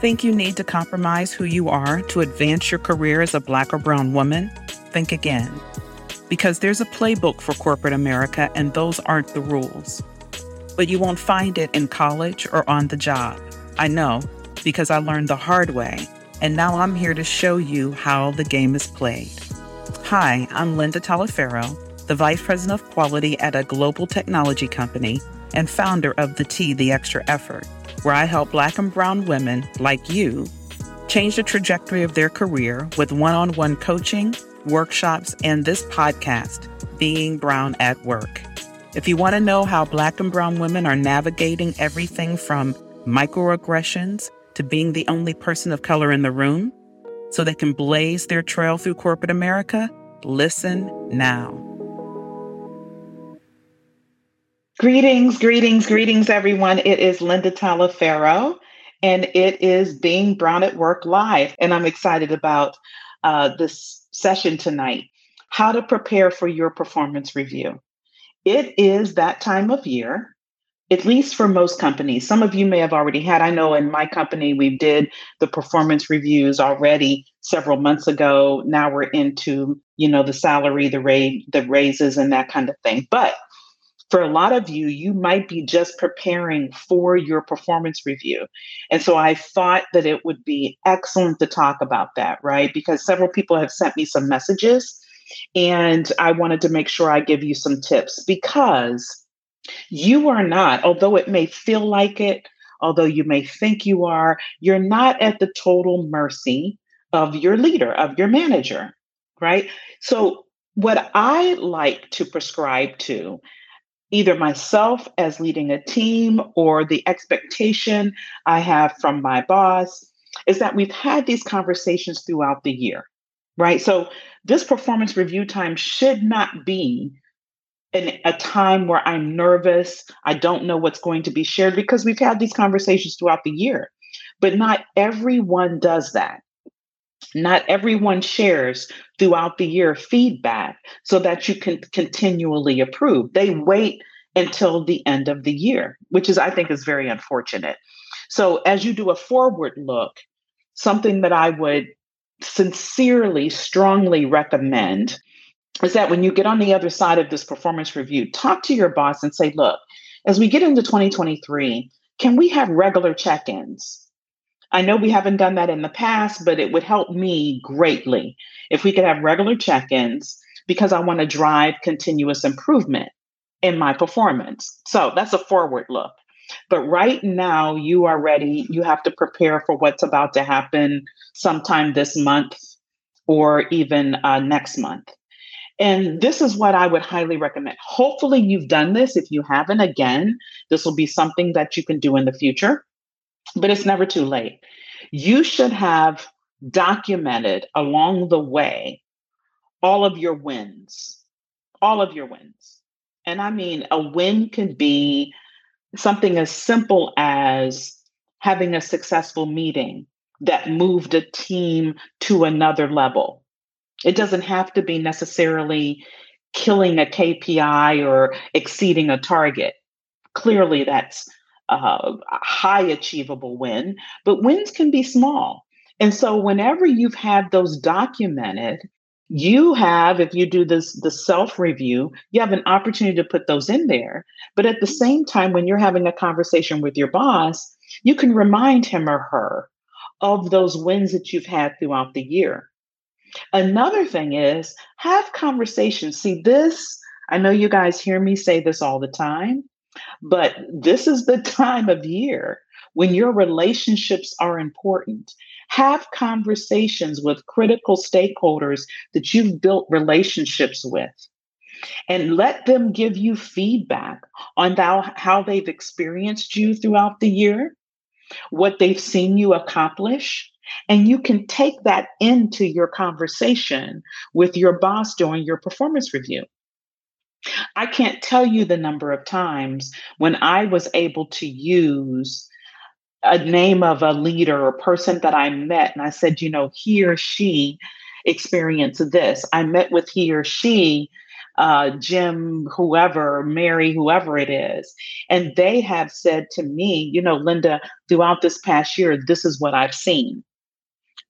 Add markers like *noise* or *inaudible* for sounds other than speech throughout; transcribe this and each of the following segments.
Think you need to compromise who you are to advance your career as a Black or Brown woman? Think again. Because there's a playbook for corporate America, and those aren't the rules. But you won't find it in college or on the job. I know, because I learned the hard way, and now I'm here to show you how the game is played. Hi, I'm Linda Taliaferro, the Vice President of Quality at a global technology company and founder of The T, The Extra Effort where I help Black and Brown women like you change the trajectory of their career with one on one coaching, workshops, and this podcast, Being Brown at Work. If you want to know how Black and Brown women are navigating everything from microaggressions to being the only person of color in the room so they can blaze their trail through corporate America, listen now. Greetings, greetings, greetings, everyone. It is Linda Taliaferro, and it is Being Brown at Work Live. And I'm excited about uh, this session tonight how to prepare for your performance review. It is that time of year, at least for most companies. Some of you may have already had. I know in my company, we did the performance reviews already several months ago. Now we're into, you know, the salary, the rate, the raises, and that kind of thing. But for a lot of you, you might be just preparing for your performance review. And so I thought that it would be excellent to talk about that, right? Because several people have sent me some messages, and I wanted to make sure I give you some tips because you are not, although it may feel like it, although you may think you are, you're not at the total mercy of your leader, of your manager, right? So, what I like to prescribe to either myself as leading a team or the expectation I have from my boss is that we've had these conversations throughout the year, right? So this performance review time should not be in a time where I'm nervous, I don't know what's going to be shared because we've had these conversations throughout the year. But not everyone does that. Not everyone shares throughout the year feedback so that you can continually approve. They wait until the end of the year, which is, I think, is very unfortunate. So, as you do a forward look, something that I would sincerely, strongly recommend is that when you get on the other side of this performance review, talk to your boss and say, look, as we get into 2023, can we have regular check ins? I know we haven't done that in the past, but it would help me greatly if we could have regular check ins because I want to drive continuous improvement in my performance. So that's a forward look. But right now, you are ready. You have to prepare for what's about to happen sometime this month or even uh, next month. And this is what I would highly recommend. Hopefully, you've done this. If you haven't, again, this will be something that you can do in the future but it's never too late. You should have documented along the way all of your wins, all of your wins. And I mean, a win can be something as simple as having a successful meeting that moved a team to another level. It doesn't have to be necessarily killing a KPI or exceeding a target. Clearly, that's uh, high achievable win, but wins can be small. And so whenever you've had those documented, you have, if you do this the self review, you have an opportunity to put those in there. But at the same time, when you're having a conversation with your boss, you can remind him or her of those wins that you've had throughout the year. Another thing is have conversations. See, this, I know you guys hear me say this all the time. But this is the time of year when your relationships are important. Have conversations with critical stakeholders that you've built relationships with and let them give you feedback on how, they've experienced you throughout the year, what they've seen you accomplish. And you can take that into your conversation with your boss during your performance review. I can't tell you the number of times when I was able to use a name of a leader or person that I met, and I said, you know, he or she experienced this. I met with he or she uh, Jim, whoever, Mary, whoever it is. And they have said to me, you know, Linda, throughout this past year, this is what I've seen.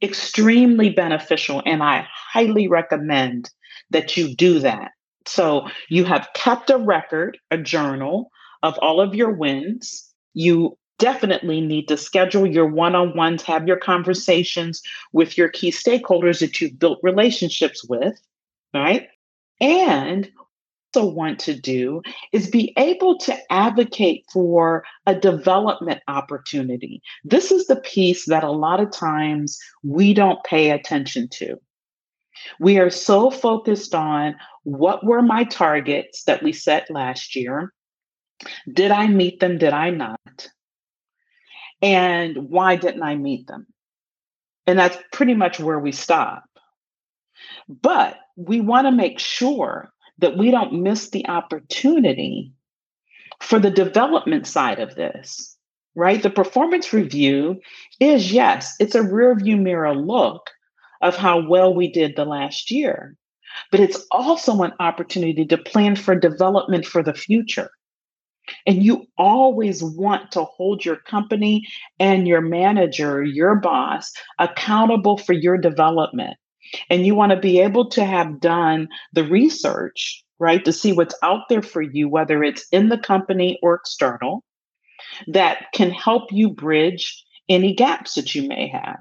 Extremely beneficial. And I highly recommend that you do that. So you have kept a record, a journal of all of your wins. You definitely need to schedule your one on ones, have your conversations with your key stakeholders that you've built relationships with, right? And also want to do is be able to advocate for a development opportunity. This is the piece that a lot of times we don't pay attention to. We are so focused on what were my targets that we set last year? Did I meet them? Did I not? And why didn't I meet them? And that's pretty much where we stop. But we want to make sure that we don't miss the opportunity for the development side of this, right? The performance review is, yes, it's a rear view mirror look of how well we did the last year, but it's also an opportunity to plan for development for the future. And you always want to hold your company and your manager, your boss, accountable for your development. And you want to be able to have done the research, right, to see what's out there for you, whether it's in the company or external, that can help you bridge any gaps that you may have.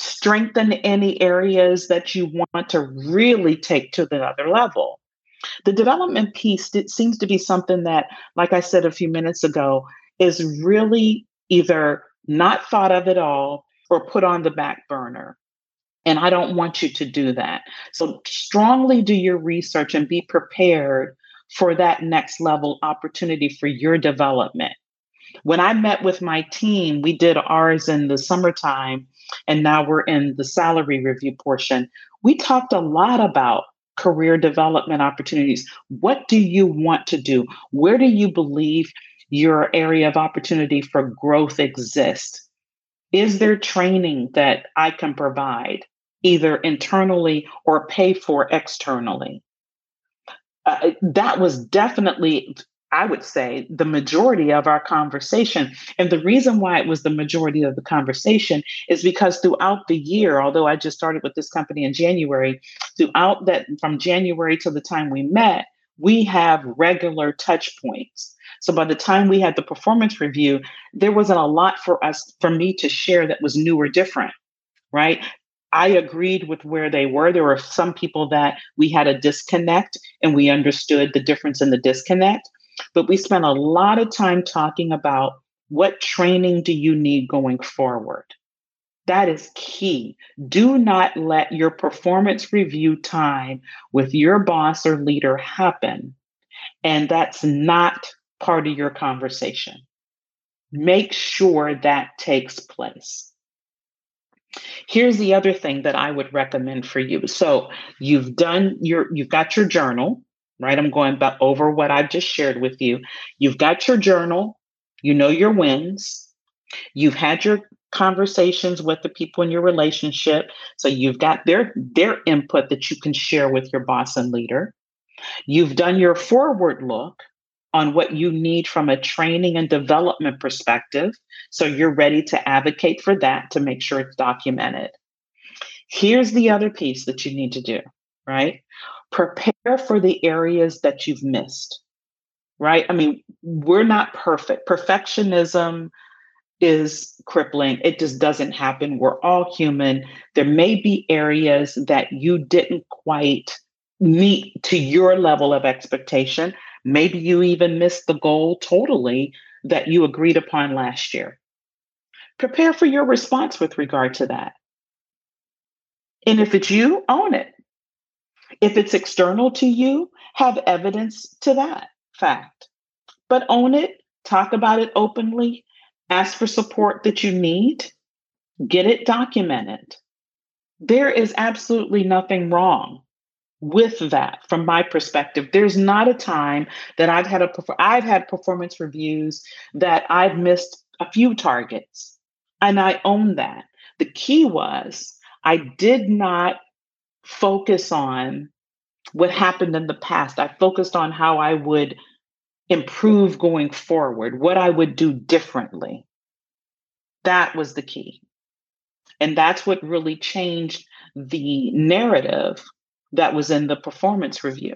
Strengthen any areas that you want to really take to the other level. The development piece it seems to be something that, like I said a few minutes ago, is really either not thought of at all or put on the back burner. And I don't want you to do that. So, strongly do your research and be prepared for that next level opportunity for your development. When I met with my team, we did ours in the summertime, and now we're in the salary review portion. We talked a lot about career development opportunities. What do you want to do? Where do you believe your area of opportunity for growth exists? Is there training that I can provide, either internally or pay for externally? Uh, that was definitely I would say, the majority of our conversation. And the reason why it was the majority of the conversation is because throughout the year, although I just started with this company in January, throughout that from January to the time we met, we have regular touch points. So by the time we had the performance review, there wasn't a lot for us, for me to share that was new or different, right? I agreed with where they were. There were some people that we had a disconnect and we understood the difference in the disconnect. But we spent a lot of time talking about what training do you need going forward. That is key. Do not let your performance review time with your boss or leader happen. And that's not part of your conversation. Make sure that takes place. Here's the other thing that I would recommend for you. So you've done your, you've got your journal, right? I'm going back over what I've just shared with you. You've got your journal, you know your wins, you've had your conversations with the people in your relationship. So you've got their their input that you can share with your boss and leader. You've done your forward look on what you need from a training and development perspective. So you're ready to advocate for that to make sure it's documented. Here's the other piece that you need to do right prepare for the areas that you've missed, right? I mean, we're not perfect. Perfectionism is crippling. It just doesn't happen. We're all human. There may be areas that you didn't quite meet to your level of expectation. Maybe you even missed the goal totally that you agreed upon last year. Prepare for your response with regard to that. And if it's you, own it. If it's external to you, have evidence to that fact. But own it, talk about it openly, ask for support that you need, get it documented. There is absolutely nothing wrong with that from my perspective there's not a time that i've had a i've had performance reviews that i've missed a few targets and i own that the key was i did not focus on what happened in the past. I focused on how I would improve going forward, what I would do differently. That was the key. And that's what really changed the narrative that was in the performance review.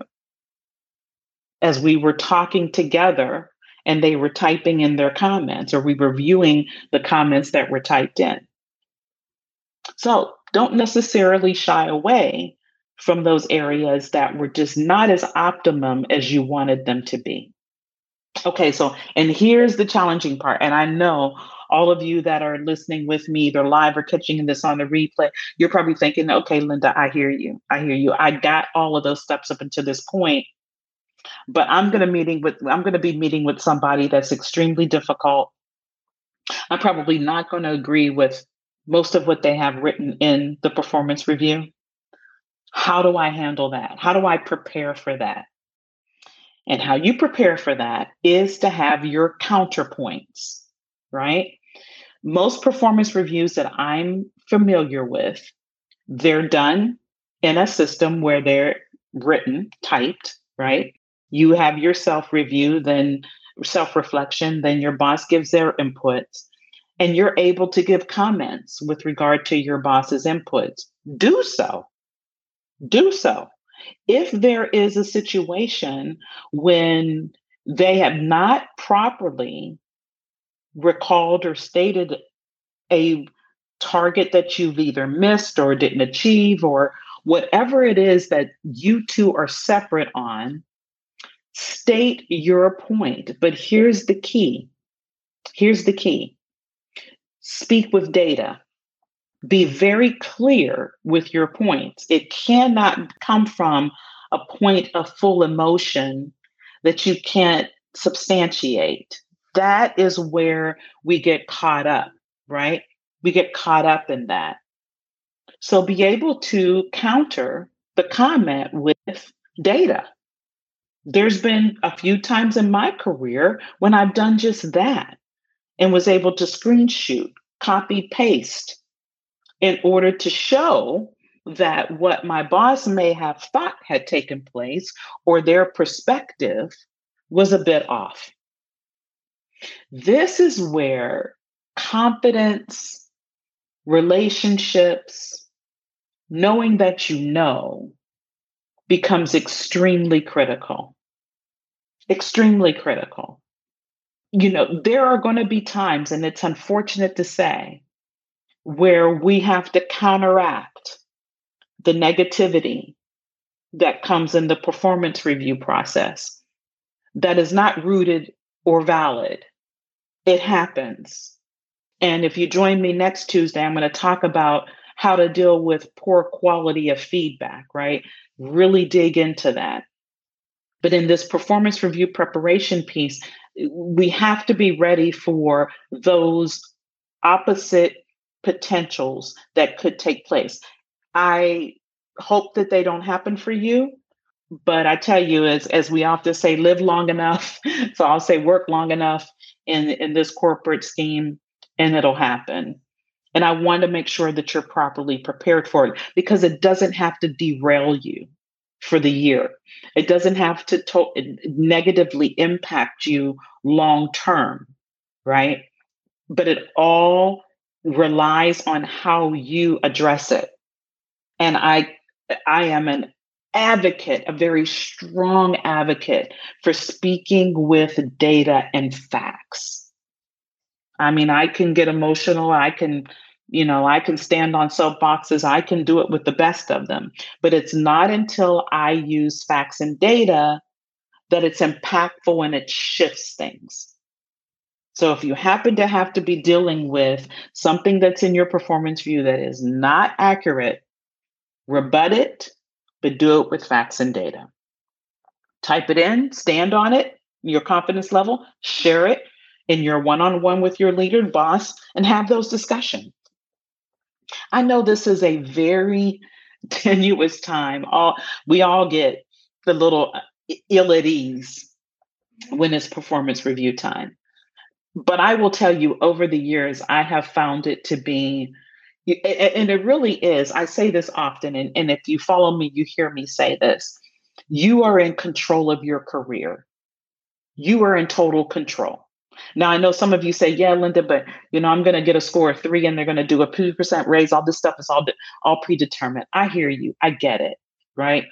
As we were talking together and they were typing in their comments, or we were viewing the comments that were typed in. So don't necessarily shy away from those areas that were just not as optimum as you wanted them to be. Okay, so, and here's the challenging part. And I know all of you that are listening with me, either live or catching this on the replay, you're probably thinking, okay, Linda, I hear you. I hear you. I got all of those steps up until this point. But I'm gonna meeting with I'm gonna be meeting with somebody that's extremely difficult. I'm probably not gonna agree with most of what they have written in the performance review. How do I handle that? How do I prepare for that? And how you prepare for that is to have your counterpoints, right? Most performance reviews that I'm familiar with, they're done in a system where they're written, typed, right? You have your self review, then self reflection, then your boss gives their inputs, and you're able to give comments with regard to your boss's inputs. Do so. Do so. If there is a situation when they have not properly recalled or stated a target that you've either missed or didn't achieve, or whatever it is that you two are separate on, state your point. But here's the key. Here's the key speak with data be very clear with your points. It cannot come from a point of full emotion that you can't substantiate. That is where we get caught up, right? We get caught up in that. So be able to counter the comment with data. There's been a few times in my career when I've done just that and was able to screenshot, copy, paste in order to show that what my boss may have thought had taken place or their perspective was a bit off. This is where confidence, relationships, knowing that you know becomes extremely critical. Extremely critical. You know, there are going to be times, and it's unfortunate to say, where we have to counteract the negativity that comes in the performance review process that is not rooted or valid. It happens. And if you join me next Tuesday, I'm going to talk about how to deal with poor quality of feedback, right? Really dig into that. But in this performance review preparation piece, we have to be ready for those opposite potentials that could take place. I hope that they don't happen for you. But I tell you, as as we often say, live long enough. *laughs* so I'll say work long enough in in this corporate scheme, and it'll happen. And I want to make sure that you're properly prepared for it because it doesn't have to derail you for the year. It doesn't have to, to negatively impact you long term, right? But it all relies on how you address it. And I I am an advocate, a very strong advocate for speaking with data and facts. I mean, I can get emotional, I can you know, I can stand on soapboxes, I can do it with the best of them. But it's not until I use facts and data that it's impactful and it shifts things. So if you happen to have to be dealing with something that's in your performance view that is not accurate, rebut it, but do it with facts and data. Type it in, stand on it, your confidence level, share it in your one on one with your leader, and boss, and have those discussions. I know this is a very *laughs* tenuous time. All we all get the little uh, ill at ease when it's performance review time but I will tell you, over the years, I have found it to be, and it really is. I say this often, and, and if you follow me, you hear me say this. You are in control of your career. You are in total control. Now I know some of you say, "Yeah, Linda, but you know I'm going to get a score of three, and they're going to do a two percent raise. All this stuff is all all predetermined." I hear you. I get it. Right.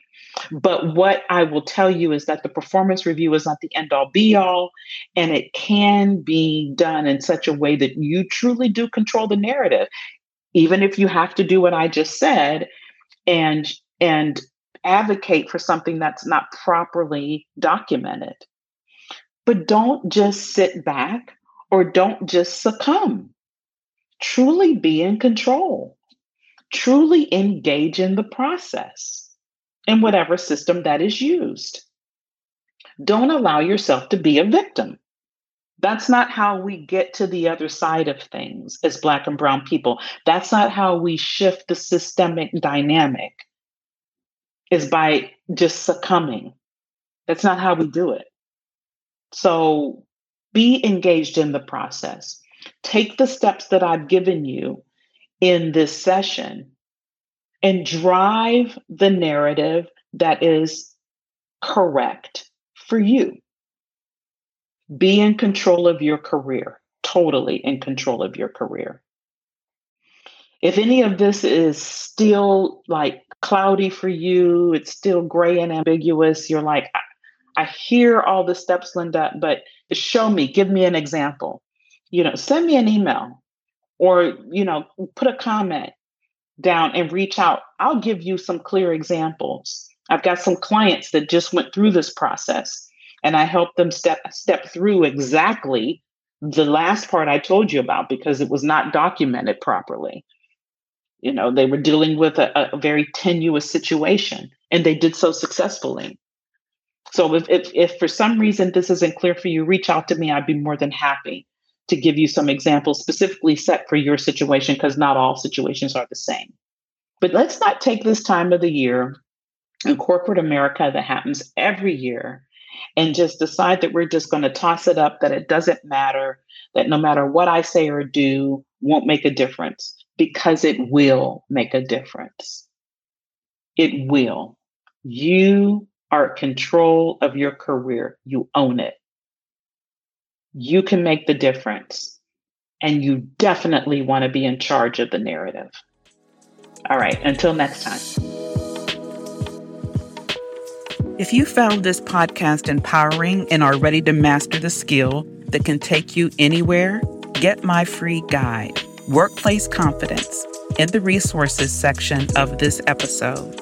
But what I will tell you is that the performance review is not the end all be all, and it can be done in such a way that you truly do control the narrative, even if you have to do what I just said, and and advocate for something that's not properly documented. But don't just sit back or don't just succumb. Truly be in control. Truly engage in the process in whatever system that is used. Don't allow yourself to be a victim. That's not how we get to the other side of things as Black and Brown people. That's not how we shift the systemic dynamic, is by just succumbing. That's not how we do it. So be engaged in the process. Take the steps that I've given you in this session and drive the narrative that is correct for you. Be in control of your career, totally in control of your career. If any of this is still like cloudy for you, it's still gray and ambiguous, you're like, I hear all the steps, Linda, but show me, give me an example. You know, send me an email or, you know, put a comment down and reach out. I'll give you some clear examples. I've got some clients that just went through this process and I helped them step step through exactly the last part I told you about because it was not documented properly. You know, they were dealing with a, a very tenuous situation and they did so successfully. So if, if, if for some reason this isn't clear for you, reach out to me. I'd be more than happy to give you some examples specifically set for your situation because not all situations are the same. But let's not take this time of the year in corporate America that happens every year and just decide that we're just going to toss it up, that it doesn't matter, that no matter what I say or do won't make a difference because it will make a difference. It will. You are control of your career. You own it. You can make the difference. And you definitely want to be in charge of the narrative. All right, until next time. If you found this podcast empowering and are ready to master the skill that can take you anywhere, get my free guide, Workplace Confidence, in the resources section of this episode.